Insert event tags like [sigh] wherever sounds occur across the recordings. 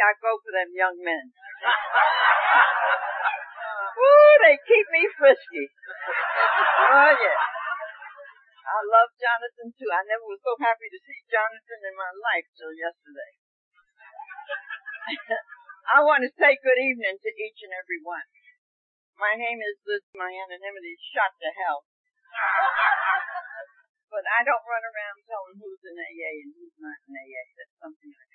I go for them young men. [laughs] Woo, they keep me frisky. Oh yeah. I love Jonathan too. I never was so happy to see Jonathan in my life till yesterday. [laughs] I want to say good evening to each and every one. My name is Liz. My anonymity is shot to hell. [laughs] but I don't run around telling who's in AA and who's not in AA. That's something I.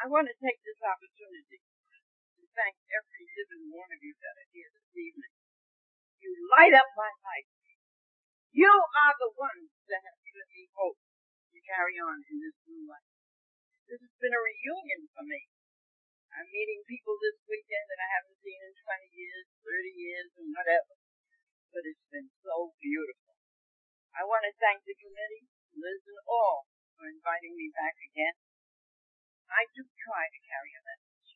I want to take this opportunity to thank every living one of you that are here this evening. You light up my life. You are the ones that have given me hope to carry on in this new life. This has been a reunion for me. I'm meeting people this weekend that I haven't seen in 20 years, 30 years, and whatever. But it's been so beautiful. I want to thank the committee, Liz and all, for inviting me back again. I do try to carry a message.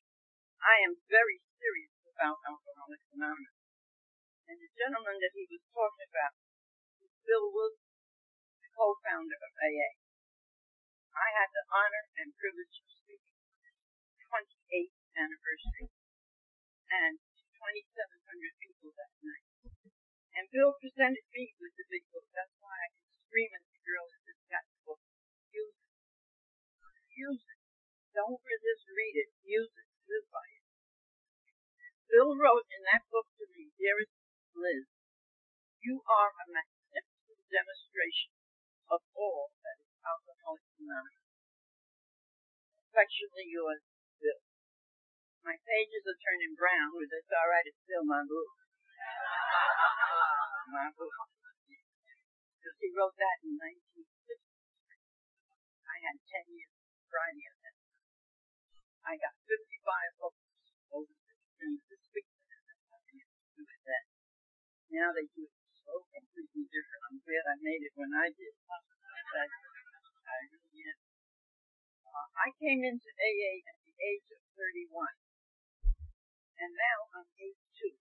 I am very serious about Alcoholics Anonymous. And the gentleman that he was talking about Bill Wilson, the co-founder of AA. I had the honor and privilege of speaking for his 28th anniversary and 2,700 people that night. And Bill presented me with the big book. That's why I can scream at the girl just got the book. Use it. Use it. Don't just read it. Use it. Live by it. Bill wrote in that book to me, Dearest Liz, you are a magnificent demonstration of all that is Alcoholics Anonymous. Affectionately yours, Bill. My pages are turning brown, but it's all right. It's still my book. my book. Because he wrote that in 1950. I had 10 years on that. I got 55 books over 16 this week. Nothing to do with that. Now they do it so completely different. I'm glad I made it when I did. But I really am. Uh, I came into AA at the age of 31. And now I'm 82.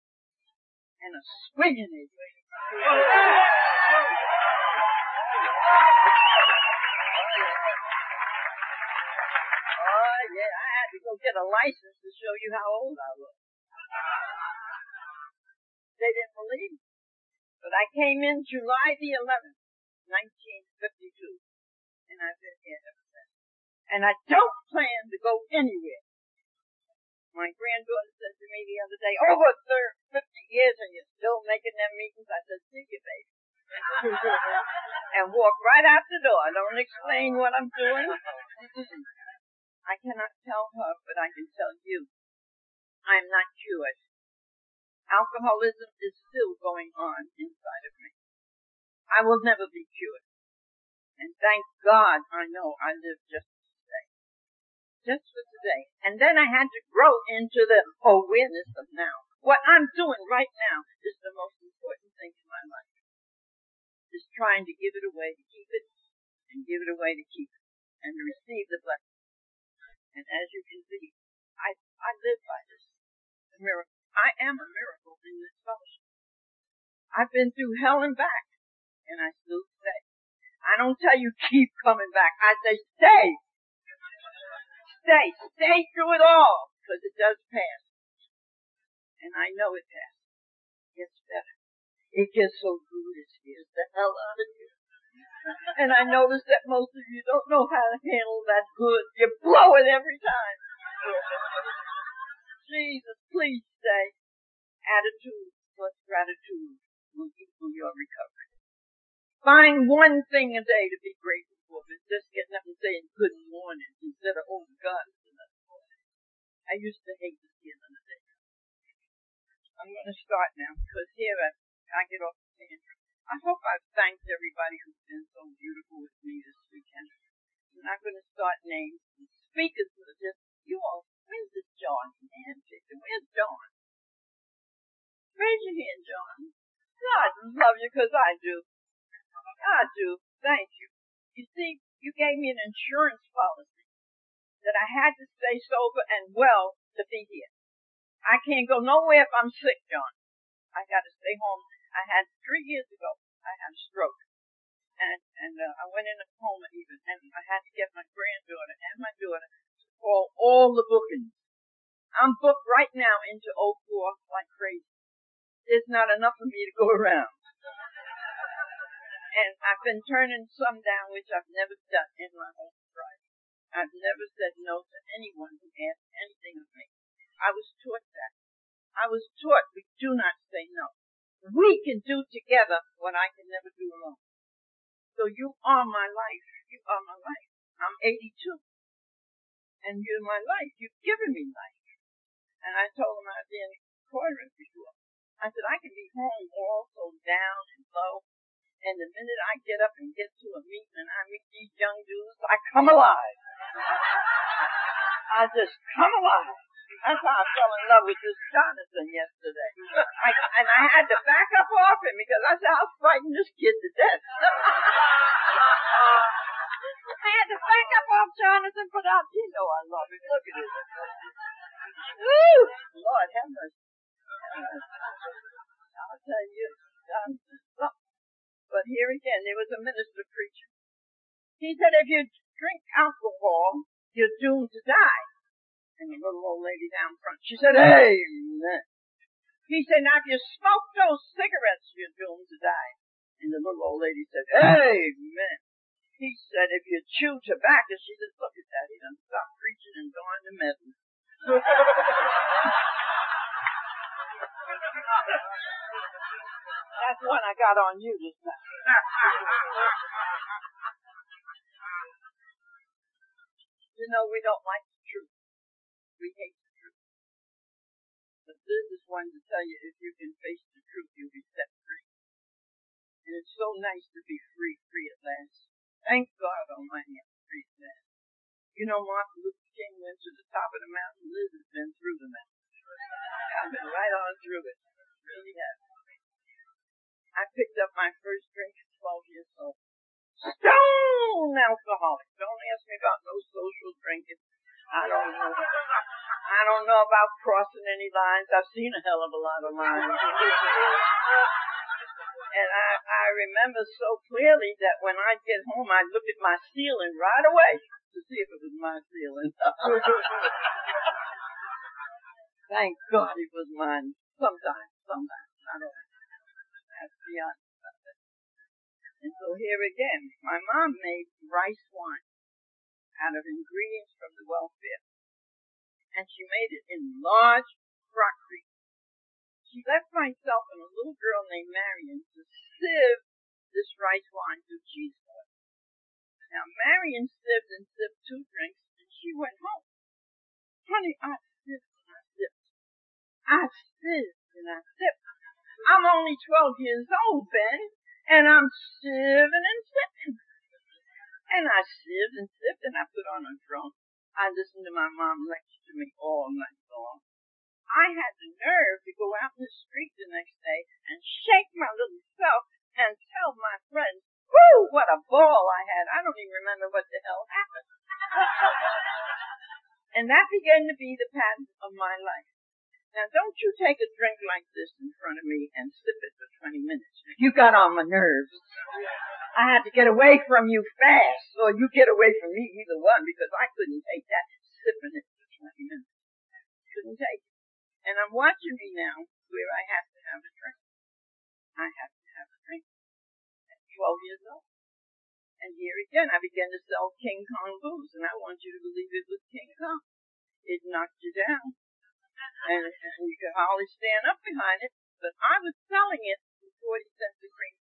And a swinging age. [laughs] Yeah, I had to go get a license to show you how old I was. They didn't believe me. But I came in July the 11th, 1952, and I've been here ever since. And I don't plan to go anywhere. My granddaughter said to me the other day, over 50 years and you're still making them meetings. I said, see you, baby. [laughs] and walk right out the door. Don't explain what I'm doing. [laughs] I cannot tell her, but I can tell you. I'm not cured. Alcoholism is still going on inside of me. I will never be cured. And thank God I know I live just for today. Just for today. And then I had to grow into the awareness of now. What I'm doing right now is the most important thing in my life. Is trying to give it away to keep it and give it away to keep it and to receive the blessing. And as you can see, I, I live by this miracle. I am a miracle in this fellowship. I've been through hell and back, and I still stay. I don't tell you keep coming back. I say stay. Stay. Stay through it all, because it does pass. And I know it passes. It gets better. It gets so good it scares the hell out of you. And I notice that most of you don't know how to handle that good. You blow it every time. Jesus, please say, attitude plus gratitude will equal your recovery. Find one thing a day to be grateful for. It's just getting up and saying good morning instead of, oh God, it's another morning. I used to hate to see another day. I'm going to start now because here I, I get off the tangent. I hope I've thanked everybody who's been so beautiful with me this weekend. I'm not going to start names. And speakers are just, you all, where's this John man? Where's John? Raise your hand, John. God love you because I do. I do. Thank you. You see, you gave me an insurance policy that I had to stay sober and well to be here. I can't go nowhere if I'm sick, John. I got to stay home. I had three years ago. I had a stroke, and and uh, I went in a coma even, and I had to get my granddaughter and my daughter to call all the bookings. I'm booked right now into 04 like crazy. There's not enough of me to go around. And I've been turning some down, which I've never done in my whole life. I've never said no to anyone who asked anything of me. I was taught that. I was taught we do not say no. We can do together what I can never do alone. So you are my life. You are my life. I'm 82. And you're my life. You've given me life. And I told him I was in Corinth before. I said, I can be home all so down and low. And the minute I get up and get to a meeting and I meet these young dudes, I come alive. [laughs] I just come alive. That's how I fell in love with this Jonathan yesterday. Mm. [laughs] I, and I had to back up off him because I said, I'll frighten this kid to death. [laughs] I had to back up off Jonathan, but I do know I love him. Look at him. Woo! Lord have mercy. I'll tell you, Jonathan, But here again, there was a minister preaching. He said, if you drink alcohol, you're doomed to die and the little old lady down front. She said, Amen. He said, now if you smoke those cigarettes, you're doomed to die. And the little old lady said, Amen. He said, if you chew tobacco, she said, look at that. He done stopped preaching and going to medicine. [laughs] That's one I got on you this time. [laughs] you know, we don't like we hate the truth. But this is one to tell you if you can face the truth, you'll be set free. And it's so nice to be free, free at last. Thank God Almighty I'm free at last. You know, Martin Luther King went to the top of the mountain. Liz has been through the mountain. I've been right on through it. Really have. I picked up my first drink at 12 years old. Stone alcoholic. Don't ask me about no social drinking. I don't know. I don't know about crossing any lines. I've seen a hell of a lot of lines. and I, I remember so clearly that when I'd get home, I'd look at my ceiling right away to see if it was my ceiling. [laughs] Thank God it was mine. Sometimes, sometimes. I don't have to be honest about that. And so here again, my mom made rice wine out of ingredients from the welfare. And she made it in large crockery. She left myself and a little girl named Marion to sieve this rice wine through cheese oil. Now Marion sieved and sieved two drinks and she went home. Honey, I sieved and I sieved. I sieved and I sieved. I'm only 12 years old, Ben, and I'm sieving and sieving. And I sipped and sipped and I put on a drum. I listened to my mom lecture to me all night long. I had the nerve to go out in the street the next day and shake my little self and tell my friends, whoo, what a ball I had. I don't even remember what the hell happened. [laughs] and that began to be the pattern of my life. Now don't you take a drink like this in front of me and sip it for 20 minutes. You got on my nerves. I had to get away from you fast, or you get away from me, either one, because I couldn't take that sipping it for 20 minutes. Couldn't take it. And I'm watching me now where I have to have a drink. I have to have a drink. At 12 years old. And here again, I began to sell King Kong booze, and I want you to believe it was King Kong. It knocked you down. And, you could hardly stand up behind it, but I was selling it for 40 cents a cream.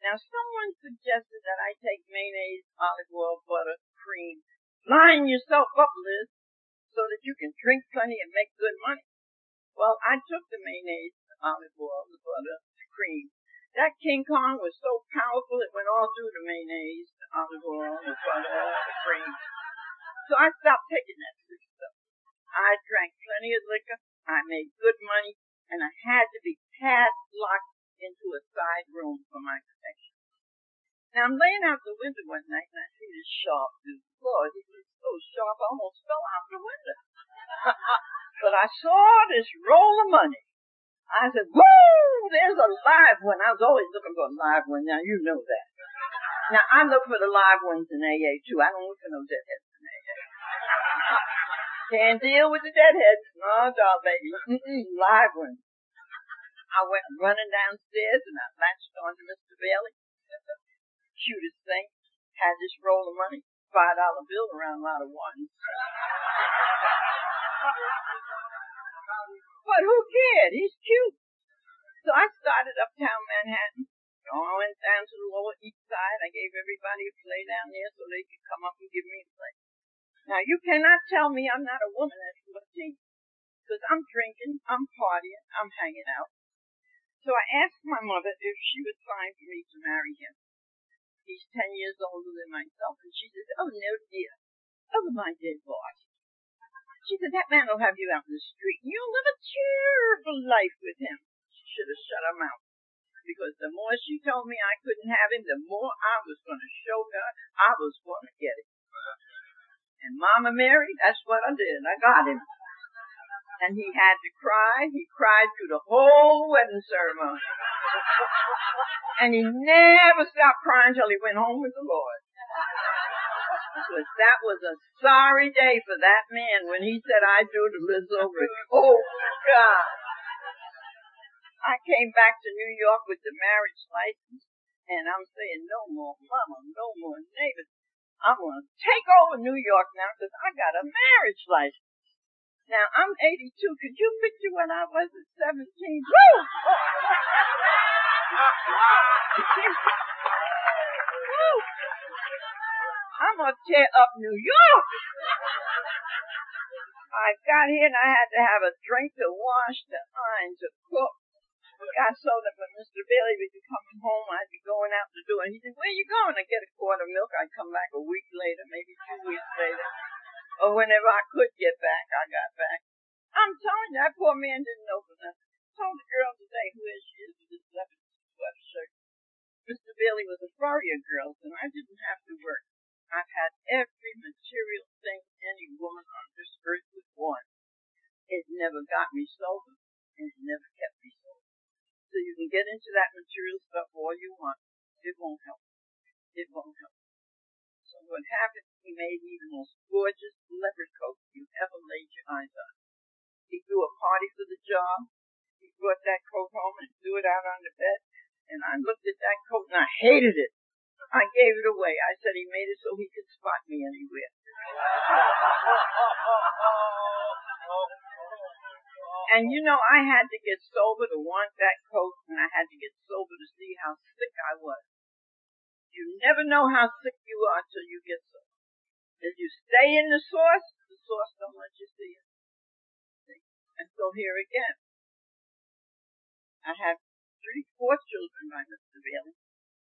Now, someone suggested that I take mayonnaise, olive oil, butter, cream. Line yourself up, Liz, so that you can drink plenty and make good money. Well, I took the mayonnaise, the olive oil, the butter, the cream. That King Kong was so powerful it went all through the mayonnaise, the olive oil, the butter, the cream. So I stopped taking that stuff. I drank plenty of liquor. I made good money, and I had to be padlocked into a side room for my protection. Now I'm laying out the window one night and I see this sharp dude. Lord, he was so sharp I almost fell out the window. [laughs] but I saw this roll of money. I said, woo, there's a live one. I was always looking for a live one. Now you know that. Now I look for the live ones in AA too. I don't look for no deadheads. Can't deal with the deadheads. No, doll baby. Mm-mm, live ones. I went running downstairs and I latched onto Mr. Bailey. Cutest thing. Had this roll of money. Five dollar bill around a lot of ones. but who cared? He's cute. So I started uptown Manhattan. So I went down to the lower east side. I gave everybody a play down there so they could come up and give me a play. Now you cannot tell me I'm not a woman at 14. Because I'm drinking, I'm partying, I'm hanging out. So I asked my mother if she would fine for me to marry him. He's ten years older than myself, and she says, oh no dear, over my dead body. She said, that man will have you out in the street, and you'll live a terrible life with him. She should have shut her mouth. Because the more she told me I couldn't have him, the more I was going to show her I was going to get him. And Mama Mary, that's what I did. I got him. And he had to cry. He cried through the whole wedding ceremony. and he never stopped crying till he went home with the Lord. Because that was a sorry day for that man when he said I do to Liz over. Oh God. I came back to New York with the marriage license and I'm saying no more mama, no more neighbors. I'm going to take over New York now because I got a marriage license. Now, I'm 82. Could you picture when I was at 17? Woo! Woo! I'm going to tear up New York. I got here and I had to have a drink to wash, to iron, to cook. I saw that when Mr. Bailey would be coming home, I'd be going out the door. And he said, where you going? I'd get a quart of milk. I'd come back a week later, maybe two weeks later. Or whenever I could get back, I got back. I'm telling you, that poor man didn't open up. I told the girl today who she is with this lemon sweatshirt. Mr. Bailey was a Furrier girl, and I didn't have to work. I've had every material thing any woman on this earth would want. It never got me sober, and it never kept me sober. So you can get into that material stuff all you want. It won't help. It won't help. So what happened, he made me the most gorgeous leopard coat you ever laid your eyes on. He threw a party for the job. He brought that coat home and threw it out on the bed. And I looked at that coat and I hated it. I gave it away. I said he made it so he could spot me anywhere. [laughs] [laughs] And you know, I had to get sober to want that coat, and I had to get sober to see how sick I was. You never know how sick you are till you get sober. If you stay in the source, the source don't let you see it. See? And so here again, I have three, four children by Mr. Bailey.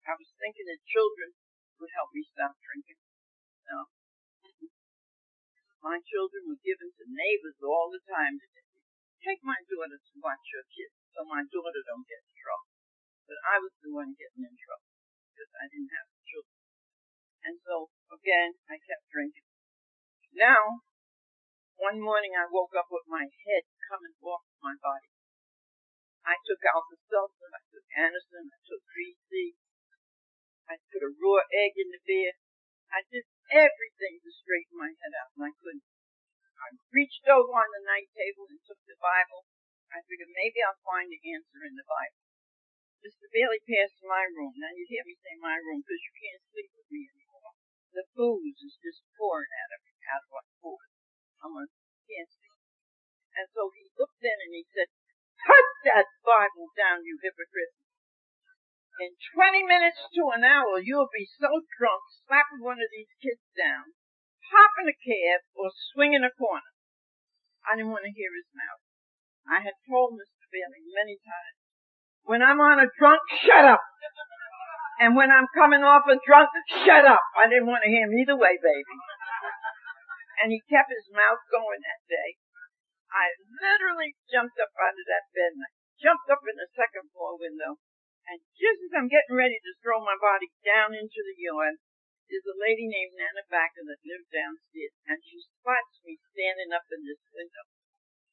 I was thinking that children would help me stop drinking. No. My children were given to neighbors all the time take my daughter to watch your kids so my daughter don't get in trouble. But I was the one getting in trouble because I didn't have children. And so again, I kept drinking. Now, one morning I woke up with my head coming off my body. I took Alka-Seltzer, I took Anacin, I took 3C, I put a raw egg in the bed. I did everything to straighten my head out, and I couldn't. I reached over on the night table and took the Bible. I figured maybe I'll find the answer in the Bible. Mr. Bailey passed my room. Now you hear me say my room because you can't sleep with me anymore. The booze is just pouring out of me, out of my food. I'm a, can't sleep. And so he looked in and he said, put that Bible down, you hypocrite. In 20 minutes to an hour, you'll be so drunk, slapping one of these kids down, hop in a cab or swing in a corner. I didn't want to hear his mouth. I had told Mr. Bailey many times, when I'm on a drunk, shut up. And when I'm coming off a drunk, shut up. I didn't want to hear him either way, baby. And he kept his mouth going that day. I literally jumped up out of that bed and I jumped up in the second floor window. And just as I'm getting ready to throw my body down into the yard, is a lady named Nana Backer that lives downstairs, and she spots me standing up in this window.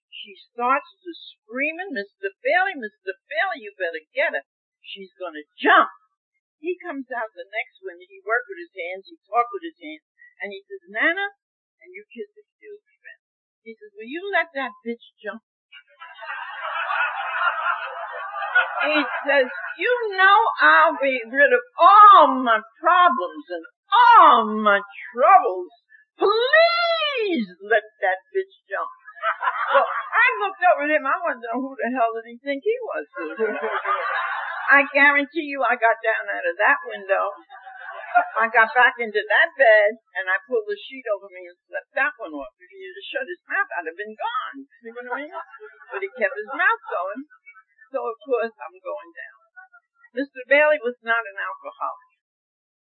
She starts to screaming, Mr. Bailey, Mr. Bailey, you better get her. She's gonna jump. He comes out the next window, he worked with his hands, he talked with his hands, and he says, Nana, and you kiss excuse me, He says, will you let that bitch jump? He says, you know I'll be rid of all my problems and all my troubles. Please let that bitch jump. [laughs] Well, I looked over at him. I wonder who the hell did he think he was? [laughs] I guarantee you I got down out of that window. I got back into that bed and I pulled the sheet over me and slept that one off. If he had shut his mouth, I'd have been gone. See what I mean? But he kept his mouth going. So of course I'm going down. Mr. Bailey was not an alcoholic.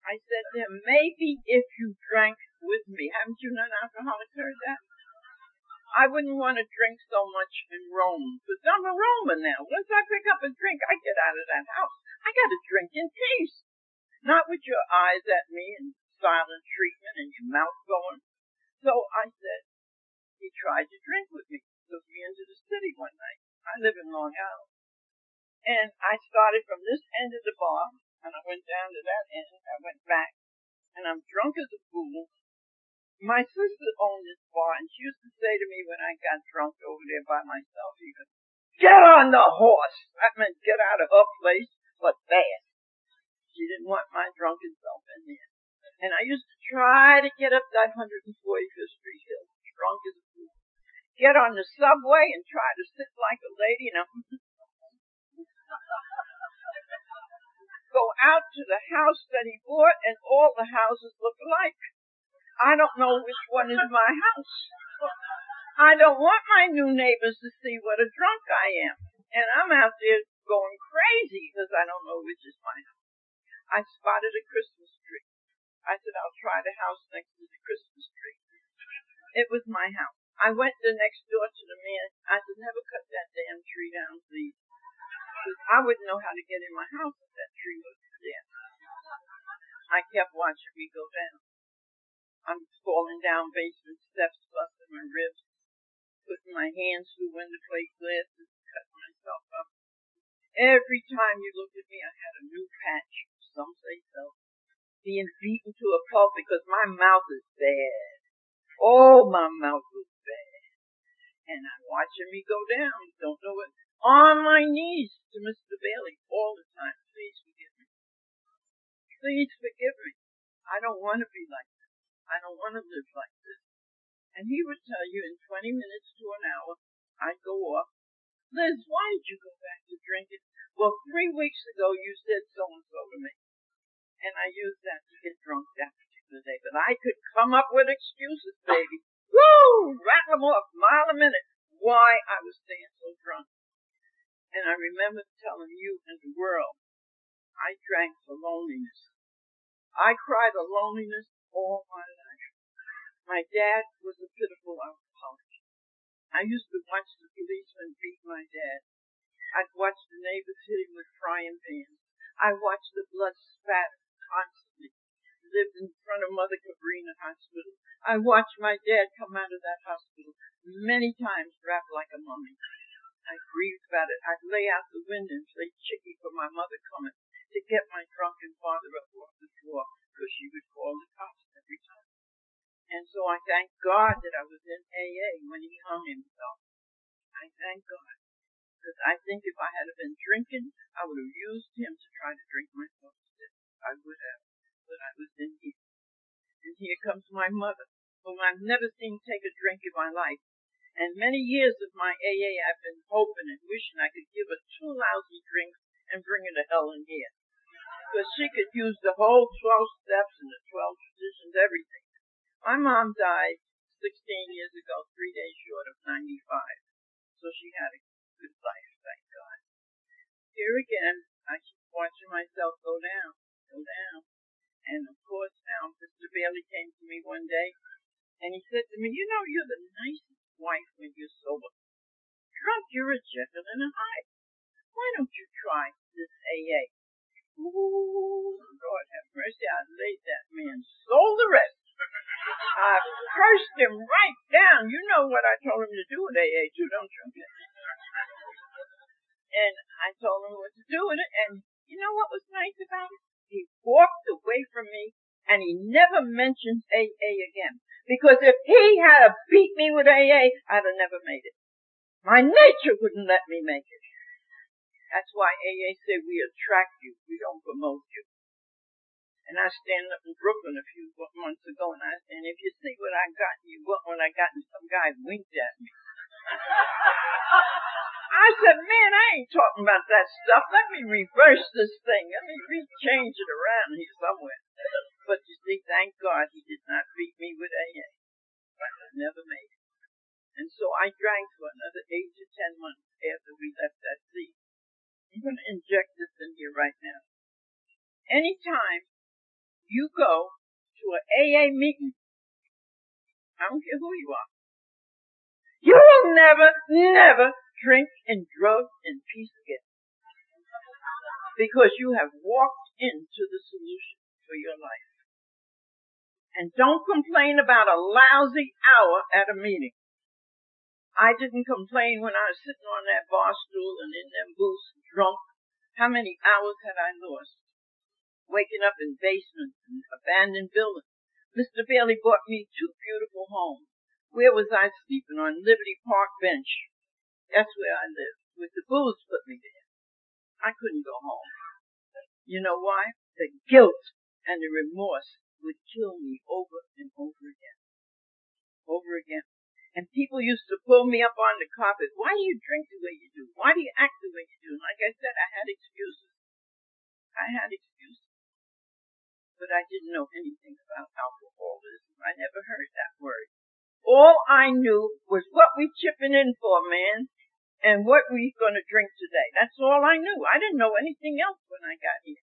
I said to him, maybe if you drank with me, haven't you non-alcoholics heard that? I wouldn't want to drink so much in Rome, because I'm a Roman now. Once I pick up a drink, I get out of that house. I got to drink in peace. Not with your eyes at me and silent treatment and your mouth going. So I said, he tried to drink with me. Took me into the city one night. I live in Long Island. And I started from this end of the bar, and I went down to that end. I went back, and I'm drunk as a fool. My sister owned this bar, and she used to say to me when I got drunk over there by myself, even, get on the horse. That meant get out of her place, but fast. She didn't want my drunken self in there. And I used to try to get up that 145th Street hill, drunk as a fool. Get on the subway and try to sit like a lady and I'm [laughs] [laughs] go out to the house that he bought and all the houses look alike. I don't know which one is my house. I don't want my new neighbors to see what a drunk I am. And I'm out there going crazy because I don't know which is my house. I spotted a Christmas tree. I said, I'll try the house next to the Christmas tree. It was my house. I went the next door to the man. I said, never cut that damn tree down, please. Because I wouldn't know how to get in my house if that tree was there. I kept watching me go down. I'm falling down basement steps, busting my ribs, putting my hands through window plate glasses, cutting myself up. Every time you looked at me, I had a new patch. Some say so. Being beaten to a pulp because my mouth is bad. Oh, my mouth was bad. And I'm watching me go down. Don't know what. On my knees to Mr. Bailey all the time. Please forgive me. Please forgive me. I don't want to be like this. I don't want to live like this. And he would tell you in 20 minutes to an hour, I'd go off. Liz, why did you go back to drinking? Well, three weeks ago you said so and so to me. And I used that to get drunk that particular day. But I could come up with excuses, baby. Woo! Rattle them off, mile a minute, why I was staying so drunk. And I remember telling you and the world, I drank for loneliness. I cried the loneliness all my life. My dad was a pitiful alcoholic. I used to watch the policeman beat my dad. I'd watch the neighbors hit him with frying pans. I watched the blood spatter constantly. Lived in front of Mother Cabrini Hospital. I watched my dad come out of that hospital many times wrapped like a mummy. I grieved about it. I'd lay out the window and play chicky for my mother coming to get my drunken father up off the floor because she would call the cops every time. And so I thank God that I was in AA when he hung himself. I thank God. Because I think if I had been drinking, I would have used him to try to drink myself to death. I would have. But I was in here. And here comes my mother, whom I've never seen take a drink in my life. And many years of my AA I've been hoping and wishing I could give her two lousy drinks and bring her to hell in here. Because she could use the whole 12 steps and the 12 traditions, everything. My mom died 16 years ago, three days short of 95. So she had a good life, thank God. Here again, I keep watching myself go down, go down. And of course now, Mr. Bailey came to me one day and he said to me, you know, you're the nicest wife when you're sober. Drunk, you're a Jekyll and a Hyde. Why don't you try this AA? Ooh, Lord have mercy, I laid that man soul the rest. I cursed him right down. You know what I told him to do with AA too, don't you? And I told him what to do with it, and you know what was nice about it? He walked away from me And he never mentioned AA again. Because if he had beat me with AA, I'd have never made it. My nature wouldn't let me make it. That's why AA said we attract you, we don't promote you. And I stand up in Brooklyn a few months ago and I and if you see what I got, you what I got, and some guy winked at me. [laughs] I said, man, I ain't talking about that stuff. Let me reverse this thing. Let me rechange it around here somewhere. But you see, thank God he did not beat me with AA. I never made it. And so I drank for another eight to ten months after we left that seat. I'm going to inject this in here right now. Anytime you go to an AA meeting, I don't care who you are, you will never, never drink and drugs and peace again. Because you have walked into the solution for your life. And don't complain about a lousy hour at a meeting. I didn't complain when I was sitting on that bar stool and in them booths drunk. How many hours had I lost? waking up in basements and abandoned buildings. Mr. Bailey bought me two beautiful homes. Where was I sleeping? On Liberty Park bench. That's where I lived. With the booze put me there. I couldn't go home. You know why? The guilt and the remorse would kill me over and over again. Over again. And people used to pull me up on the carpet. Why do you drink the way you do? Why do you act the way you do? And like I said, I had excuses. I had excuses but I didn't know anything about alcoholism. I never heard that word. All I knew was what we chipping in for, man, and what we gonna drink today. That's all I knew. I didn't know anything else when I got here.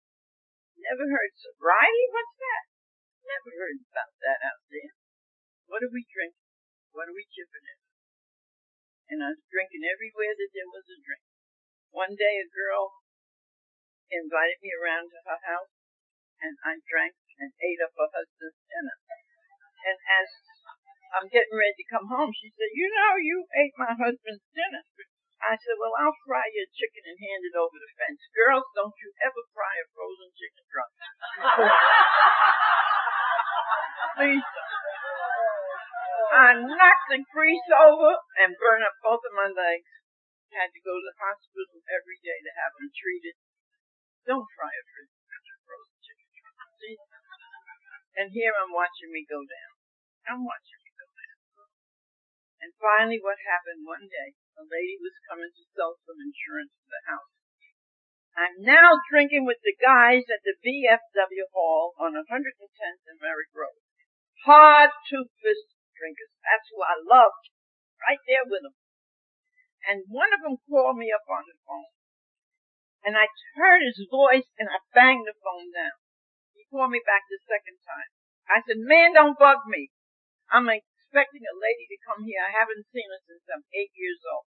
Never heard sobriety? What's that? Never heard about that out there. What are we drinking? What are we chipping in? And I was drinking everywhere that there was a drink. One day a girl invited me around to her house and I drank and ate up her husband's dinner. And as I'm getting ready to come home, she said, you know, you ate my husband's dinner. I said, well, I'll fry your chicken and hand it over the fence. Girls, don't you ever fry a frozen chicken drunk. [laughs] Please. I knocked the grease over and burned up both of my legs. Had to go to the hospital every day to have them treated. Don't fry a frozen chicken and here I'm watching me go down. I'm watching me go down. And finally what happened one day, a lady was coming to sell some insurance for the house. I'm now drinking with the guys at the VFW Hall on 110th and Merrick Road. Hard two-fist drinkers. That's who I loved. Right there with them. And one of them called me up on the phone. And I heard his voice and I banged the phone down He called me back the second time. I said, man, don't bug me. I'm expecting a lady to come here. I haven't seen her since I'm eight years old.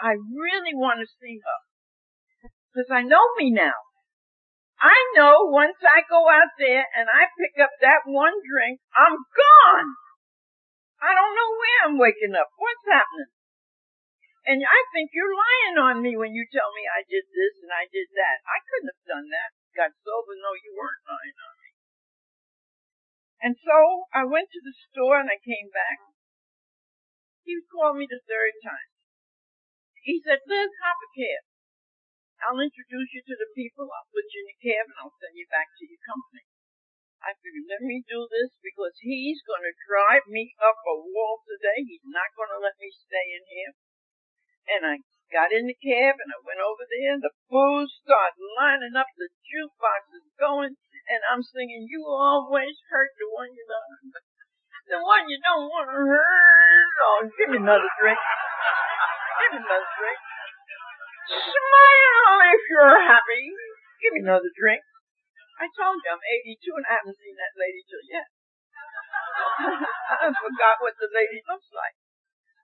I really want to see her. Because I know me now. I know once I go out there and I pick up that one drink, I'm gone. I don't know where I'm waking up. What's happening? And I think you're lying on me when you tell me I did this and I did that. I couldn't have done that. Got sober. No, you weren't lying on me. And so I went to the store and I came back. He called me the third time. He said, Liz, hop a cab. I'll introduce you to the people. I'll put you in a cab and I'll send you back to your company. I figured, let me do this because he's going to drive me up a wall today. He's not going to let me stay in here. And I got in the cab and I went over there and the booze started lining up, the jukebox is going, and I'm singing, you always hurt the one you love. The one you don't want to hurt. Oh, give me another drink. Another drink. Smile if you're happy. Give me another drink. I told you I'm 82 and I haven't seen that lady till yet. [laughs] I forgot what the lady looks like.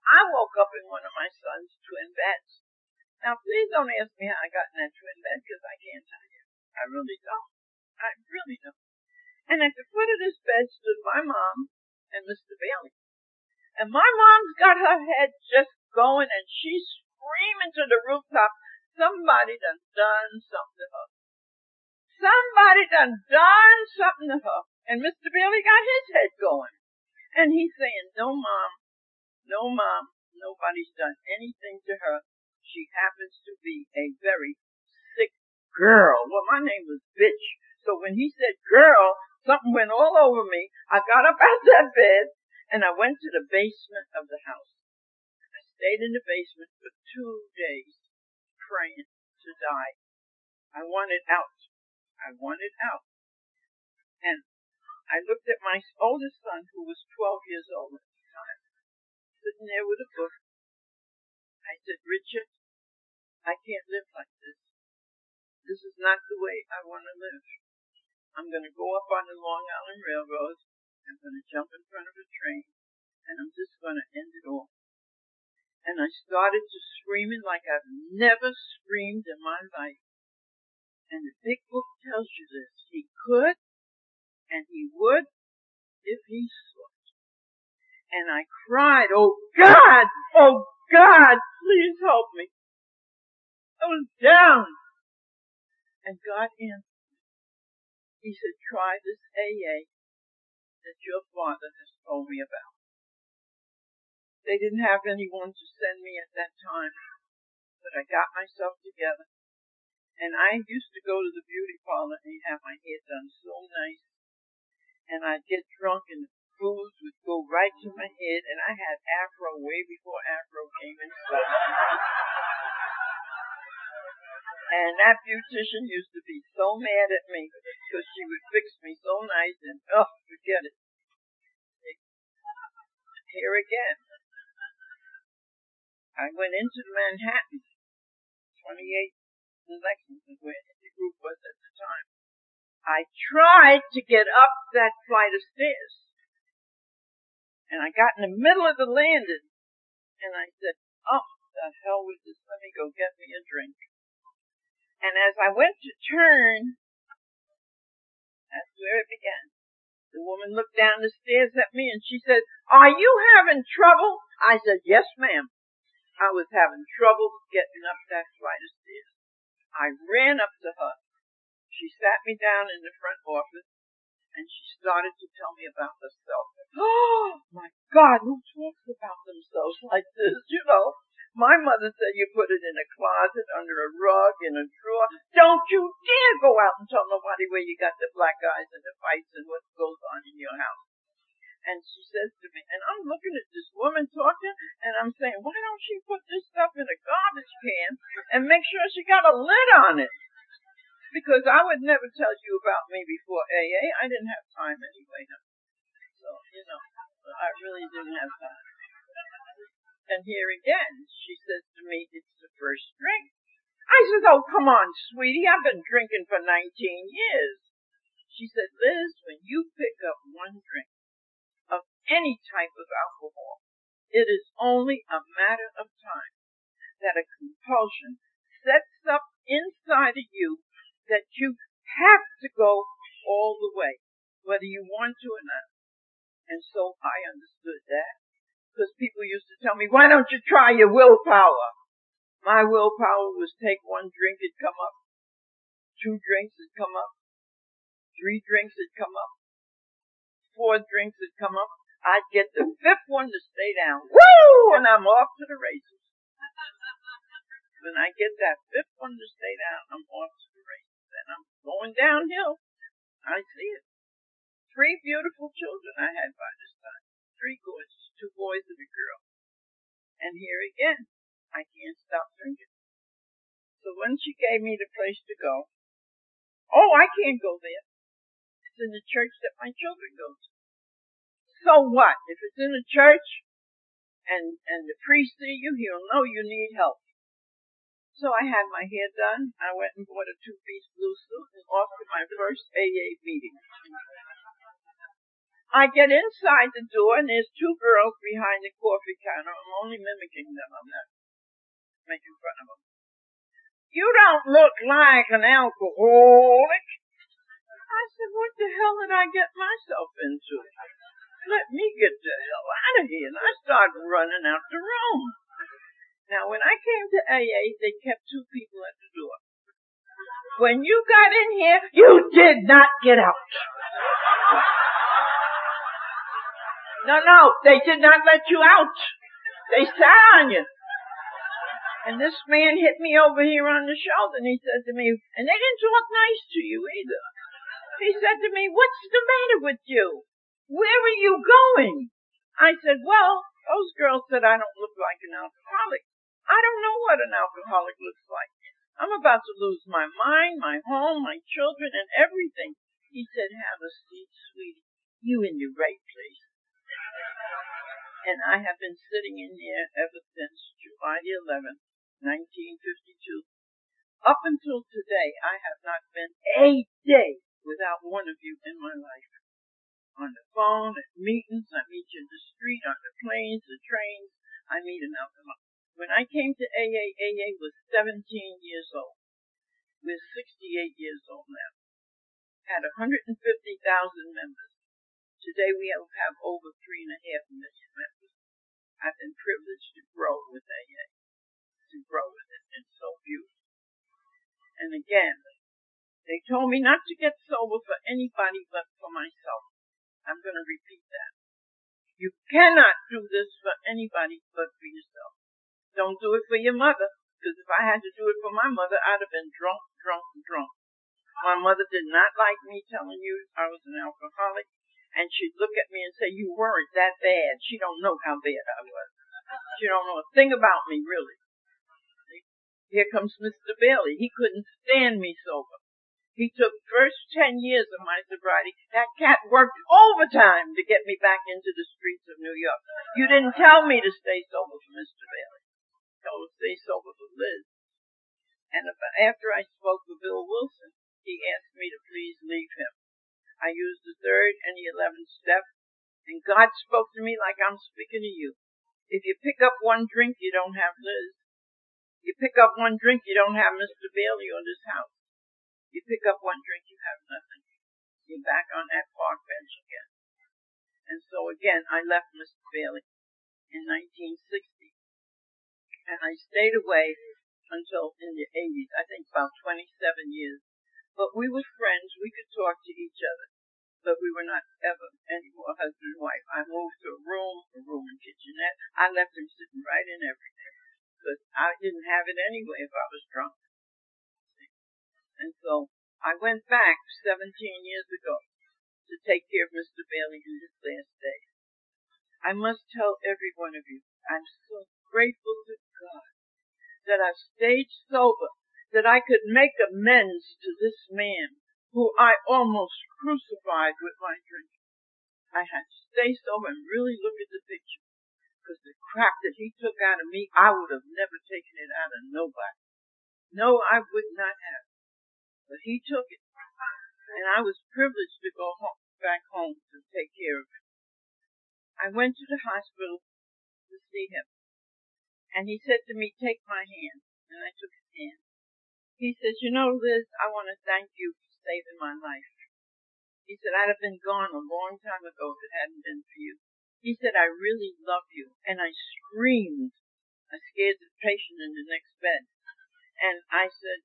I woke up in one of my son's twin beds. Now, please don't ask me how I got in that twin bed because I can't tell you. I really don't. I really don't. And at the foot of this bed stood my mom and Mr. Bailey. And my mom's got her head just going and she's screaming to the rooftop, somebody done done something to her. Somebody done done something to her. And Mr. Bailey got his head going. And he's saying, no mom, no mom, nobody's done anything to her. She happens to be a very sick girl. Well, my name was Bitch. So when he said girl, something went all over me. I got up out of that bed and I went to the basement of the house. Stayed in the basement for two days praying to die. I wanted out. I wanted out. And I looked at my oldest son, who was 12 years old at the time, sitting there with a book. I said, Richard, I can't live like this. This is not the way I want to live. I'm going to go up on the Long Island Railroad. I'm going to jump in front of a train and I'm just going to end it all. And I started to screaming like I've never screamed in my life. And the big book tells you this. He could and he would if he sought. And I cried, oh God, oh God, please help me. I was down. And God answered. He said, try this AA that your father has told me about. They didn't have anyone to send me at that time, but I got myself together. And I used to go to the beauty parlor and have my hair done so nice. And I'd get drunk and the booze would go right to my head and I had afro way before afro came in style. And that beautician used to be so mad at me because she would fix me so nice and, oh, forget it. Here again, I went into Manhattan, 28 in Lexington, where the group was at the time. I tried to get up that flight of stairs. And I got in the middle of the landing and I said, oh, the hell with this, let me go get me a drink. And as I went to turn, that's where it began. The woman looked down the stairs at me and she said, are you having trouble? I said, yes ma'am. I was having trouble getting up that flight of stairs. I ran up to her. She sat me down in the front office and she started to tell me about herself. [gasps] Oh my God, who talks about themselves like this? You know, my mother said you put it in a closet, under a rug, in a drawer. Don't you dare go out and tell nobody where you got the black eyes and the fights and what goes on in your house. And she says to me, and I'm looking at this woman talking, and I'm saying, why don't she put this stuff in a garbage can and make sure she got a lid on it? Because I would never tell you about me before AA. I didn't have time anyway. So, you know, I really didn't have time. And here again, she says to me, it's the first drink. I said, oh, come on, sweetie. I've been drinking for 19 years. She said, Liz, when you pick up one drink, any type of alcohol. It is only a matter of time that a compulsion sets up inside of you that you have to go all the way, whether you want to or not. And so I understood that because people used to tell me, why don't you try your willpower? My willpower was take one drink, it'd come up. Two drinks, it'd come up. Three drinks, it'd come up. Four drinks, it'd come up. I'd get the fifth one to stay down. Woo! And I'm off to the races. When I get that fifth one to stay down, I'm off to the races. And I'm going downhill. I see it. Three beautiful children I had by this time. Three boys, two boys and a girl. And here again, I can't stop drinking. So when she gave me the place to go, oh, I can't go there. It's in the church that my children go to. So what? If it's in a church and, and the priest see you, he'll know you need help. So I had my hair done. I went and bought a two-piece blue suit and off to my first AA meeting. I get inside the door and there's two girls behind the coffee counter. I'm only mimicking them. I'm not making fun of them. You don't look like an alcoholic. I said, what the hell did I get myself into? Let me get the hell out of here. And I started running out the room. Now, when I came to AA, they kept two people at the door. When you got in here, you did not get out. No, no, they did not let you out. They sat on you. And this man hit me over here on the shoulder and he said to me, and they didn't talk nice to you either. He said to me, what's the matter with you? Where are you going? I said, well, those girls said I don't look like an alcoholic. I don't know what an alcoholic looks like. I'm about to lose my mind, my home, my children, and everything. He said, have a seat, sweetie. You in your right place. And I have been sitting in here ever since July the 11th, 1952. Up until today, I have not been a day without one of you in my life. On the phone, at meetings, I meet you in the street, on the planes, the trains, I meet an alcoholic. When I came to AA, AA was 17 years old. We're 68 years old now. Had 150,000 members. Today we have, over three and a half million members. I've been privileged to grow with AA, to grow with it. It's so beautiful. And again, they told me not to get sober for anybody but for myself. I'm going to repeat that. You cannot do this for anybody but for yourself. Don't do it for your mother. Because if I had to do it for my mother, I'd have been drunk, drunk, drunk. My mother did not like me telling you I was an alcoholic. And she'd look at me and say, you weren't that bad. She don't know how bad I was. She don't know a thing about me, really. Here comes Mr. Bailey. He couldn't stand me sober. He took first ten years of my sobriety. That cat worked overtime to get me back into the streets of New York. You didn't tell me to stay sober for Mr. Bailey told stay sober for Liz. And after I spoke with Bill Wilson, he asked me to please leave him. I used the third and the eleventh step, and God spoke to me like I'm speaking to you. If you pick up one drink, you don't have Liz. You pick up one drink, you don't have Mr. Bailey or this house. You pick up one drink, you have nothing. You're back on that park bench again. And so again, I left Mr. Bailey in 1960 and I stayed away until in the 80s, I think about 27 years. But we were friends. We could talk to each other. But we were not ever any more husband and wife. I moved to a room, a room and kitchenette. I left him sitting right in everything. Because I didn't have it anyway if I was drunk. And so I went back 17 years ago to take care of Mr. Bailey in his last days. I must tell every one of you, I'm so grateful to God that I've stayed sober, that I could make amends to this man who I almost crucified with my drinking. I had to stay sober and really look at the picture. Because the crap that he took out of me, I would have never taken it out of nobody. No, I would not have. But he took it. And I was privileged to go home, back home to take care of him. I went to the hospital to see him. And he said to me, take my hand. And I took his hand. He says, you know, Liz, I want to thank you for saving my life. He said, I'd have been gone a long time ago if it hadn't been for you. He said, I really love you. And I screamed. I scared the patient in the next bed. And I said,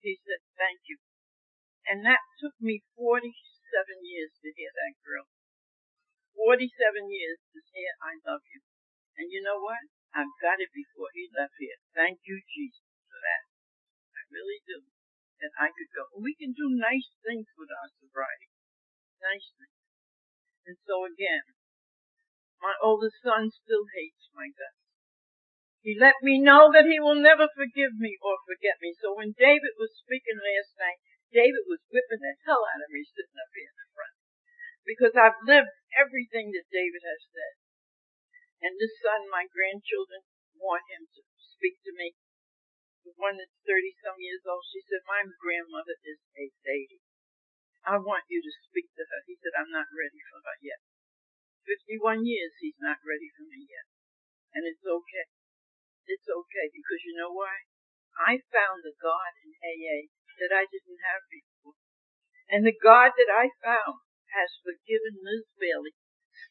he said, thank you. And that took me 47 years to hear that girl. 47 years to hear I love you. And you know what? I've got it before he left here. Thank you, Jesus, for that. I really do. That I could go. We can do nice things with our sobriety. Nice things. And so again, my oldest son still hates my guts. He let me know that he will never forgive me or forget me. So when David was speaking last night, David was whipping the hell out of me sitting up here in the front. Because I've lived everything that David has said. And this son, my grandchildren want him to speak to me. The one that's 30 some years old, she said, my grandmother is a lady. I want you to speak to her. He said, I'm not ready for her yet. 51 years, he's not ready for me yet. And it's okay. It's okay because you know why? I found a God in AA that I didn't have before. And the God that I found has forgiven Liz Bailey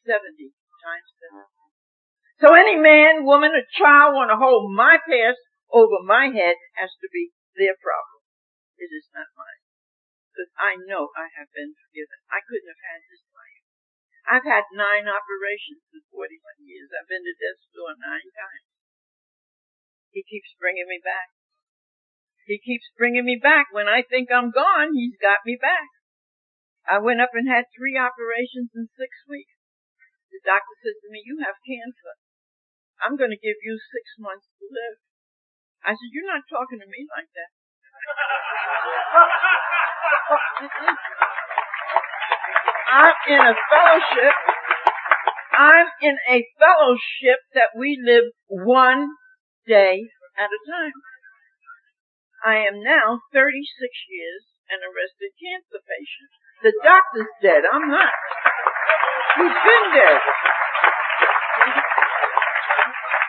70 times seven. So any man, woman, or child want to hold my past over my head has to be their problem. It is not mine. Because I know I have been forgiven. I couldn't have had this life. I've had nine operations in 41 years. I've been to death's door nine times. He keeps bringing me back. He keeps bringing me back. When I think I'm gone, he's got me back. I went up and had three operations in six weeks. The doctor said to me, you have cancer. I'm going to give you six months to live. I said, you're not talking to me like that. I'm in a fellowship. I'm in a fellowship that we live one day at a time. I am now 36 years an arrested cancer patient. The doctor's dead. I'm not. He's been dead.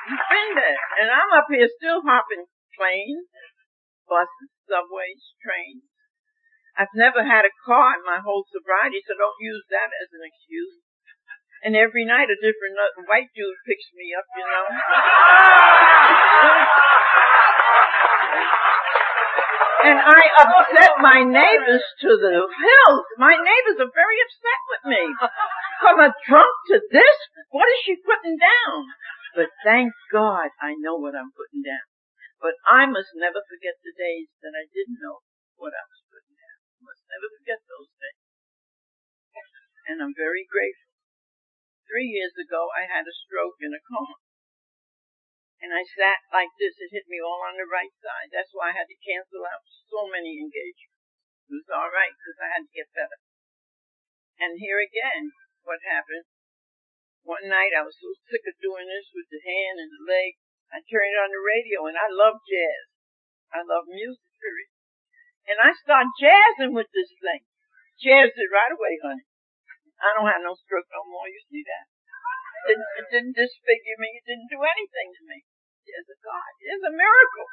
He's been dead. And I'm up here still hopping planes, buses, subways, trains. I've never had a car in my whole sobriety, so don't use that as an excuse. And every night a different uh, white dude picks me up, you know. And I upset my neighbors to the hills. My neighbors are very upset with me. From a drunk to this? What is she putting down? But thank God I know what I'm putting down. But I must never forget the days that I didn't know what I was putting down. I must never forget those days. And I'm very grateful. Three years ago, I had a stroke in a coma. And I sat like this. It hit me all on the right side. That's why I had to cancel out so many engagements. It was alright because I had to get better. And here again, what happened? One night I was so sick of doing this with the hand and the leg I turned on the radio and I love jazz. I love music, period. And I start jazzing with this thing. Jazzed it right away, honey. I don't have no stroke no more, you see that? It it didn't disfigure me, it didn't do anything to me. There's a God, there's a miracle.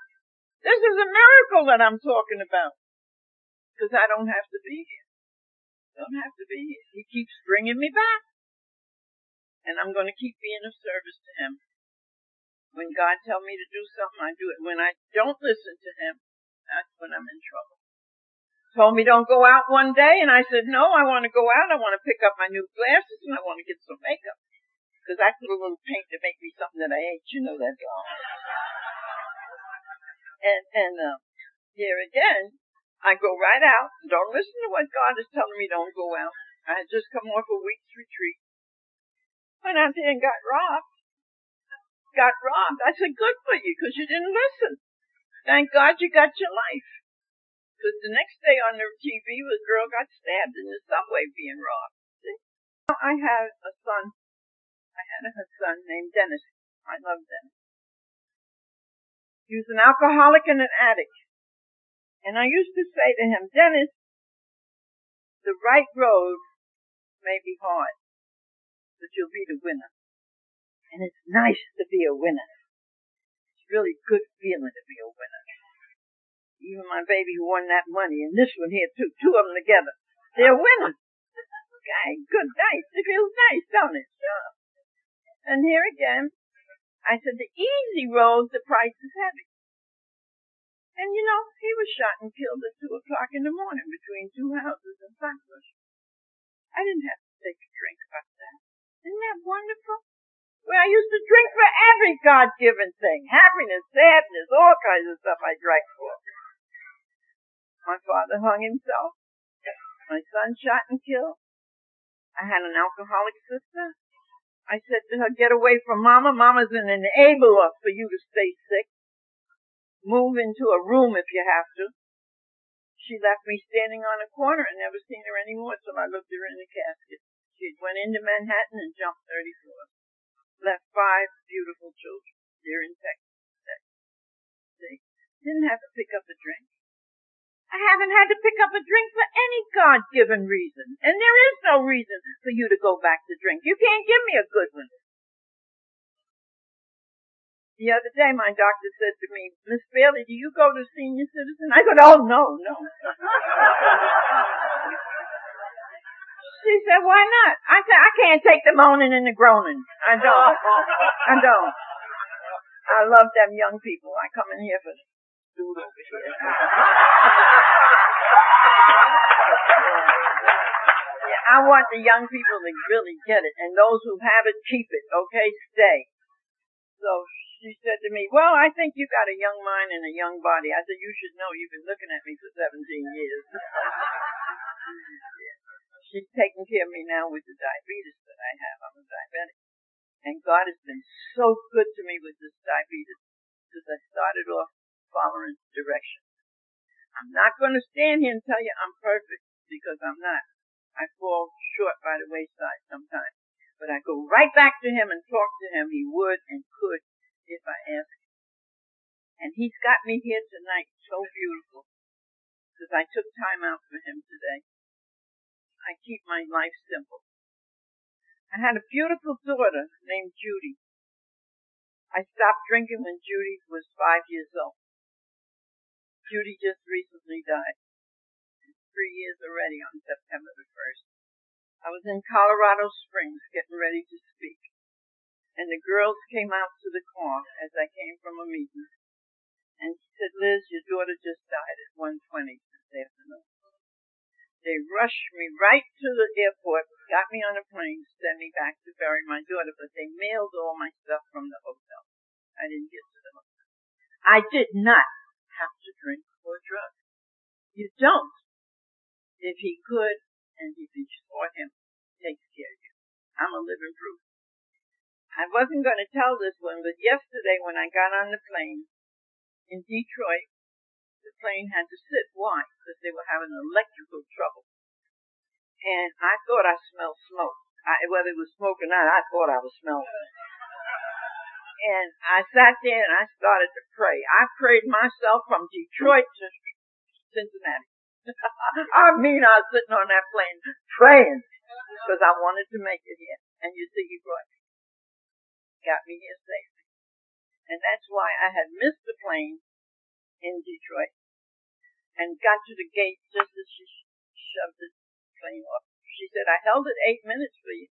This is a miracle that I'm talking about. Cause I don't have to be here. Don't have to be here. He keeps bringing me back. And I'm gonna keep being of service to him. When God tells me to do something, I do it. When I don't listen to Him, that's when I'm in trouble. Told me don't go out one day, and I said, no, I want to go out. I want to pick up my new glasses, and I want to get some makeup. Because I put a little paint to make me something that I hate. You know that all. And, and, uh, here again, I go right out. Don't listen to what God is telling me don't go out. I had just come off a week's retreat. Went out there and got robbed got robbed. I said, good for you, because you didn't listen. Thank God you got your life. Because the next day on the TV, a girl got stabbed in the subway being robbed. See? I had a son. I had a son named Dennis. I loved Dennis. He was an alcoholic and an addict. And I used to say to him, Dennis, the right road may be hard, but you'll be the winner. And it's nice to be a winner. It's really good feeling to be a winner. Even my baby who won that money and this one here too, two of them together. They're winners. And here again, I said the easy road, the price is heavy. And you know, he was shot and killed at two o'clock in the morning between two houses in Flatbush. I didn't have to take a drink about that. Isn't that wonderful? Well, I used to drink for every God-given thing. Happiness, sadness, all kinds of stuff I drank for. My father hung himself. My son shot and killed. I had an alcoholic sister. I said to her, get away from mama. Mama's an enabler for you to stay sick. Move into a room if you have to. She left me standing on a corner and never seen her anymore till I looked her in the casket. She went into Manhattan and jumped 30 floors left five beautiful children. They're in Texas. Texas. They didn't have to pick up a drink. I haven't had to pick up a drink for any God-given reason. And there is no reason for you to go back to drink. You can't give me a good one. The other day my doctor said to me, Miss Bailey, do you go to senior citizen? I said, oh no, no. [laughs] She said, why not? I said, I can't take the moaning and the groaning. I don't. I don't. I love them young people. I come in here for here. yeah, I want the young people to really get it, and those who have it, keep it, okay? Stay. So she said to me, well, I think you got a young mind and a young body. I said, you should know you've been looking at me for 17 years. [laughs] She's taking care of me now with the diabetes that I have. I'm a diabetic. And God has been so good to me with this diabetes because I started off following directions. I'm not going to stand here and tell you I'm perfect because I'm not. I fall short by the wayside sometimes. But I go right back to him and talk to him. He would and could if I asked him. And he's got me here tonight so beautiful because I took time out for him today. I keep my life simple. I had a beautiful daughter named Judy. I stopped drinking when Judy was five years old. Judy just recently died three years already on September the 1st. I was in Colorado Springs getting ready to speak, and the girls came out to the car as I came from a meeting, and she said, Liz, your daughter just died at 1.20 this afternoon. They rushed me right to the airport, got me on a plane, sent me back to bury my daughter, but they mailed all my stuff from the hotel. I didn't get to the hotel. I did not have to drink or drug. You don't if he could and if he saw him, takes care of you. I'm a living proof. I wasn't going to tell this one, but yesterday when I got on the plane in Detroit, the plane had to sit. Why? Because they were having electrical trouble. And I thought I smelled smoke. I, whether it was smoke or not, I thought I was smelling. And I sat there and I started to pray. I prayed myself from Detroit to Cincinnati. [laughs] I mean, I was sitting on that plane praying because I wanted to make it here. And you see, he brought. Got me here safely. And that's why I had missed the plane in Detroit and got to the gate just as she shoved the plane off. She said, I held it eight minutes for you,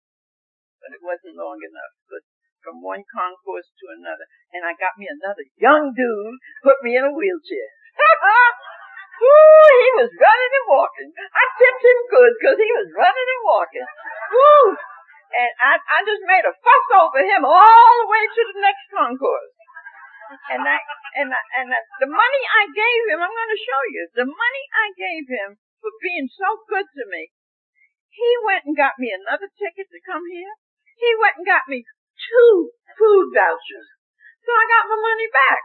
but it wasn't long enough. But from one concourse to another, and I got me another young dude, put me in a wheelchair. [laughs] Woo, he was running and walking. I tipped him good because he was running and walking. Woo! And I, I just made a fuss over him all the way to the next concourse. And I, and I, and I, the money I gave him, I'm going to show you, the money I gave him for being so good to me, he went and got me another ticket to come here. He went and got me two food vouchers. So I got my money back.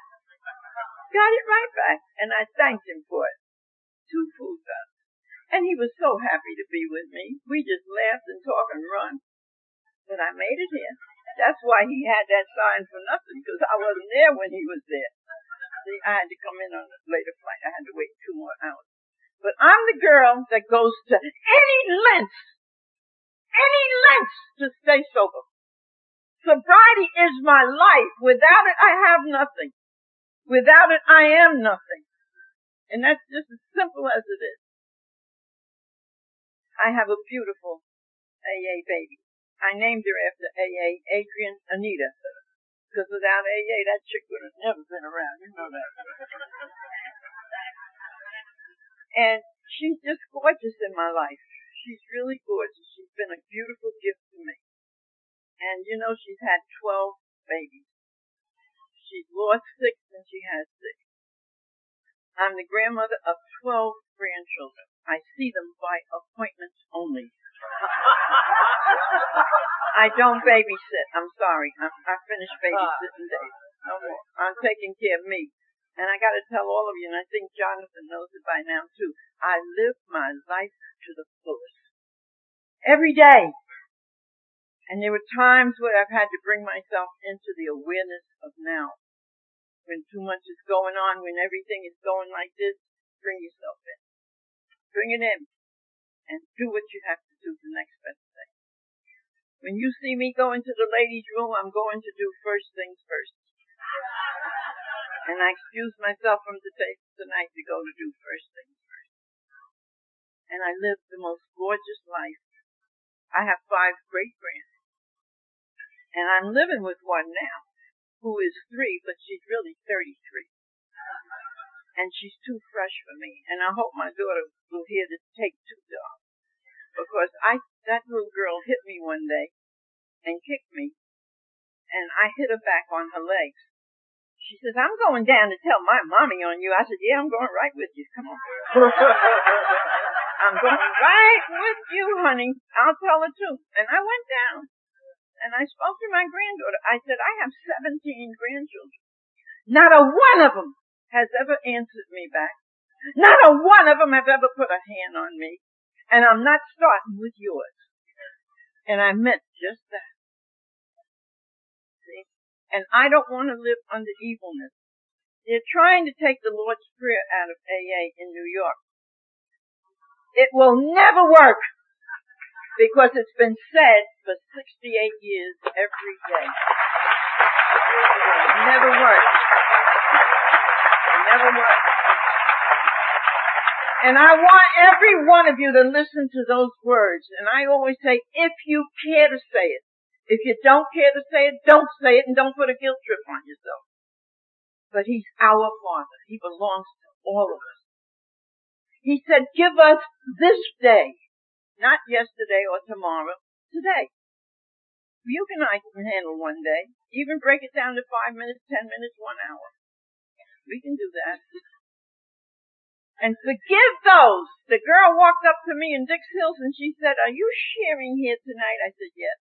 Got it right back. And I thanked him for it two food vouchers. And he was so happy to be with me. We just laughed and talked and run. But I made it here. That's why he had that sign for nothing, because I wasn't there when he was there. See, I had to come in on a later flight. I had to wait two more hours. But I'm the girl that goes to any lengths, any lengths to stay sober. Sobriety is my life. Without it, I have nothing. Without it, I am nothing. And that's just as simple as it is. I have a beautiful AA baby. I named her after AA, Adrian Anita. Because without AA, that chick would have never been around. You know that. and she's just gorgeous in my life. She's really gorgeous. She's been a beautiful gift to me. And you know, she's had 12 babies. She's lost six and she has six. I'm the grandmother of 12 grandchildren. I see them by appointment only. [laughs] I don't babysit. I'm sorry. I'm, I finished babysitting days. No more. I'm taking care of me. And I gotta tell all of you, and I think Jonathan knows it by now too, I live my life to the fullest. Every day. And there were times where I've had to bring myself into the awareness of now when too much is going on, when everything is going like this, bring yourself in. Bring it in and do what you have to do the next best thing. When you see me go into the ladies' room, I'm going to do first things first. And I excuse myself from the tape tonight to go to do first things first. And I live the most gorgeous life. I have five great grands. And I'm living with one now who is three, but she's really 33. And she's too fresh for me. And I hope my daughter will hear to take two dogs. Because I that little girl hit me one day and kicked me, and I hit her back on her legs. She says, I'm going down to tell my mommy on you. I said, yeah, I'm going right with you. Come on. [laughs] I'm going right with you, honey. I'll tell her too. And I went down and I spoke to my granddaughter. I said, I have 17 grandchildren. Not a one of them has ever answered me back. Not a one of them have ever put a hand on me. And I'm not starting with yours. And I meant just that. See? And I don't want to live under evilness. They're trying to take the Lord's Prayer out of AA in New York. It will never work because it's been said for 68 years every day. It never works. It never works. And I want every one of you to listen to those words. And I always say, if you care to say it, if you don't care to say it, don't say it and don't put a guilt trip on yourself. But He's our Father. He belongs to all of us. He said, give us this day, not yesterday or tomorrow, today. You can I can handle one day. Even break it down to five minutes, ten minutes, one hour. We can do that. And forgive those. The girl walked up to me in Dix Hills and she said, are you sharing here tonight? I said, yes.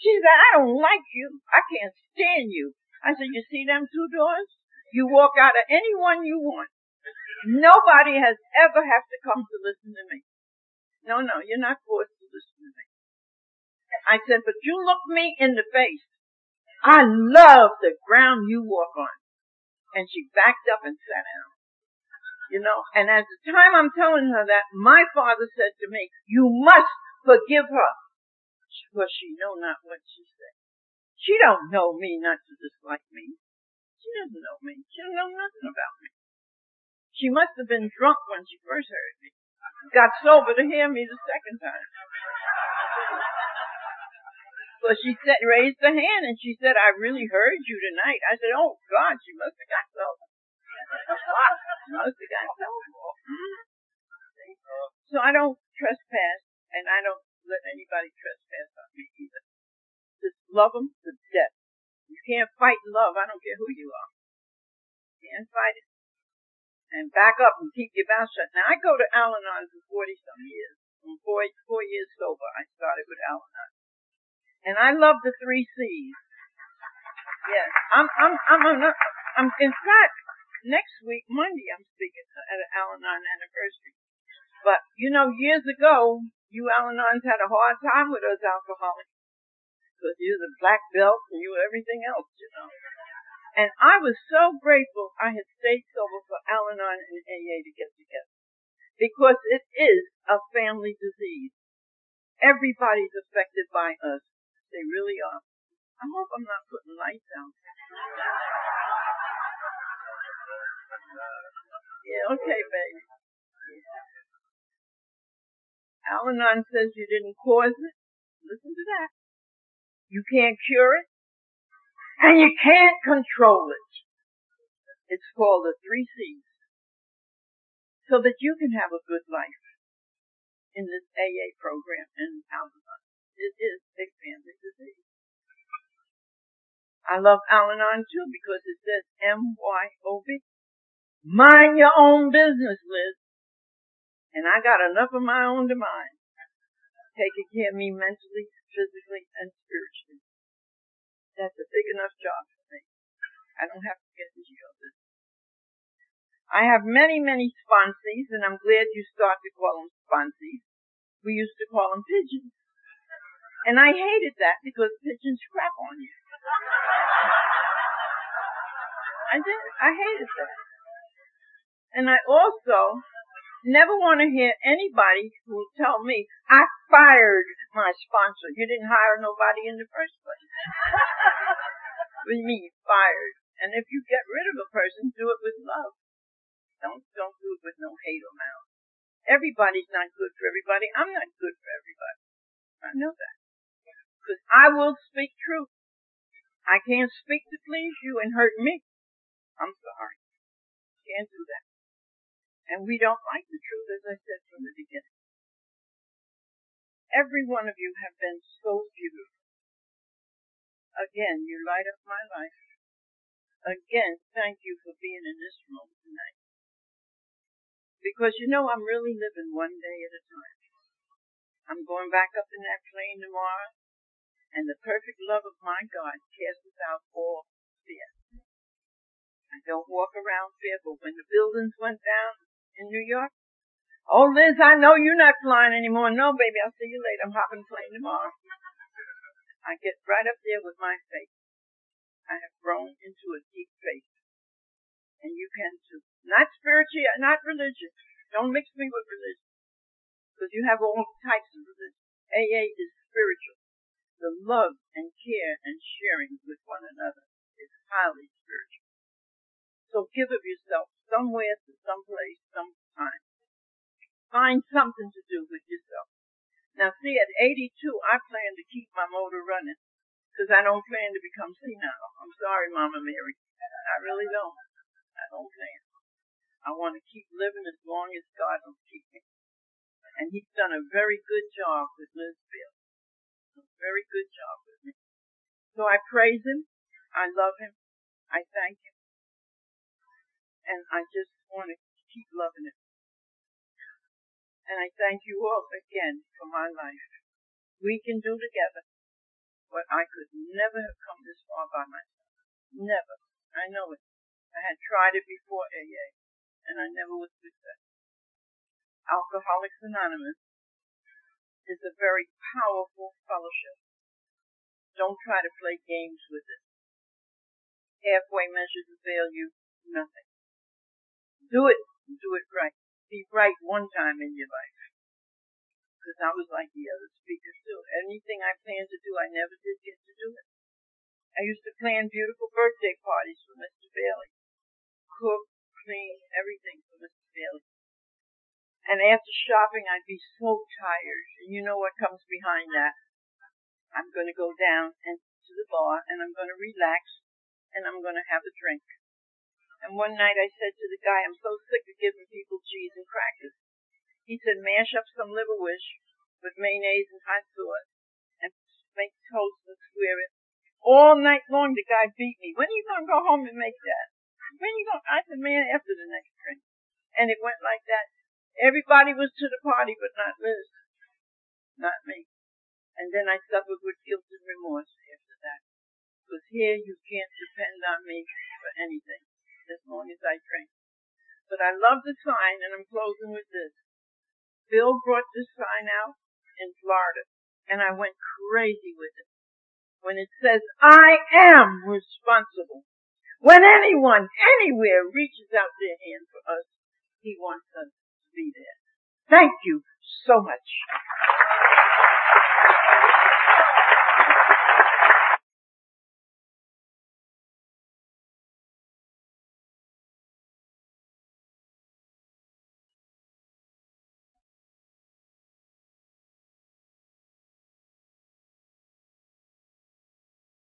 She said, I don't like you. I can't stand you. I said, you see them two doors? You walk out of any one you want. Nobody has ever have to come to listen to me. No, no, you're not forced to listen to me. I said, but you look me in the face. I love the ground you walk on. And she backed up and sat down. You know, and at the time I'm telling her that, my father said to me, you must forgive her for she know not what she said. She don't know me not to dislike me. She doesn't know me. She don't know nothing about me. She must have been drunk when she first heard me. Got sober to hear me the second time. Well, she said, raised her hand and she said, I really heard you tonight. I said, oh God, she must have got sober. [laughs] must have got sober. Mm-hmm. So I don't trespass and I don't let anybody trespass on me either. Just love them to death. You can't fight love. I don't care who you are. You can't fight it. And back up and keep your mouth shut. Now I go to Al-Anon for 40 some years. From four, four years sober, I started with Al-Anon. And I love the three C's. Yes. I'm, I'm, I'm, I'm, I'm, in fact, next week, Monday, I'm speaking at an Al-Anon anniversary. But, you know, years ago, you Al-Anons had a hard time with us alcoholics. Because you're the black belt and you everything else, you know. And I was so grateful I had stayed sober for Al-Anon and AA to get together. Because it is a family disease. Everybody's affected by us. They really are. I hope I'm not putting lights out. Yeah, okay, baby. Al-Anon says you didn't cause it. Listen to that. You can't cure it. And you can't control it. It's called the three C's. So that you can have a good life in this AA program in Al-Anon. It is a family disease. I love Al-Anon too because it says M-Y-O-B. Mind your own business, Liz. And I got enough of my own to mind. Taking care of me mentally, physically, and spiritually. That's a big enough job for me. I don't have to get into your business. I have many, many sponsees, and I'm glad you start to call them sponsees. We used to call them pigeons. And I hated that because pigeons crap on you. I did. I hated that. And I also never want to hear anybody who will tell me, I fired my sponsor. You didn't hire nobody in the first place. [laughs] do mean fired? And if you get rid of a person, do it with love. Don't, don't do it with no hate or malice. Everybody's not good for everybody. I'm not good for everybody. I know that. Because I will speak truth. I can't speak to please you and hurt me. I'm sorry. Can't do that. And we don't like the truth, as I said from the beginning. Every one of you have been so beautiful. Again, you light up my life. Again, thank you for being in this room tonight. Because you know I'm really living one day at a time. I'm going back up in that plane tomorrow, and the perfect love of my God casts out all fear. I don't walk around fearful. When the buildings went down in New York, oh Liz, I know you're not flying anymore. No, baby, I'll see you later. I'm hopping plane tomorrow. I get right up there with my faith. I have grown into a deep faith. And you can too. Not spiritual, not religious. Don't mix me with religion. Because you have all types of religion. AA is spiritual. The love and care and sharing with one another is highly spiritual. So give of yourself somewhere to someplace, sometime. Find something to do with yourself. Now see, at 82, I plan to keep my motor running because I don't plan to become senile. I'm sorry, Mama Mary. I really don't. I don't plan. I want to keep living as long as God will keep me. And He's done a very good job with Bill. A very good job with me. So I praise Him. I love Him. I thank Him. And I just want to keep loving it. And I thank you all again for my life. We can do together what I could never have come this far by myself. Never. I know it. I had tried it before AA, and I never was successful. Alcoholics Anonymous is a very powerful fellowship. Don't try to play games with it. Halfway measures avail you nothing. Do it, do it right be right one time in your life. Because I was like the other speakers too. Anything I planned to do, I never did get to do it. I used to plan beautiful birthday parties for Mr. Bailey. Cook, clean, everything for Mr. Bailey. And after shopping, I'd be so tired. And you know what comes behind that. I'm going to go down and to the bar and I'm going to relax and I'm going to have a drink. And one night I said to the guy, I'm so sick of giving people cheese and crackers. He said, mash up some liverwurst with mayonnaise and hot sauce and make toast and square it. All night long the guy beat me. When are you going to go home and make that? When are you going? I said, man, after the next drink. And it went like that. Everybody was to the party, but not Liz. Not me. And then I suffered with guilt and remorse after that. Because here you can't depend on me for anything as long as I drink. But I love the sign, and I'm closing with this. Bill brought this sign out in Florida, and I went crazy with it. When it says, I am responsible. When anyone, anywhere reaches out their hand for us, he wants us to be there. Thank you so much.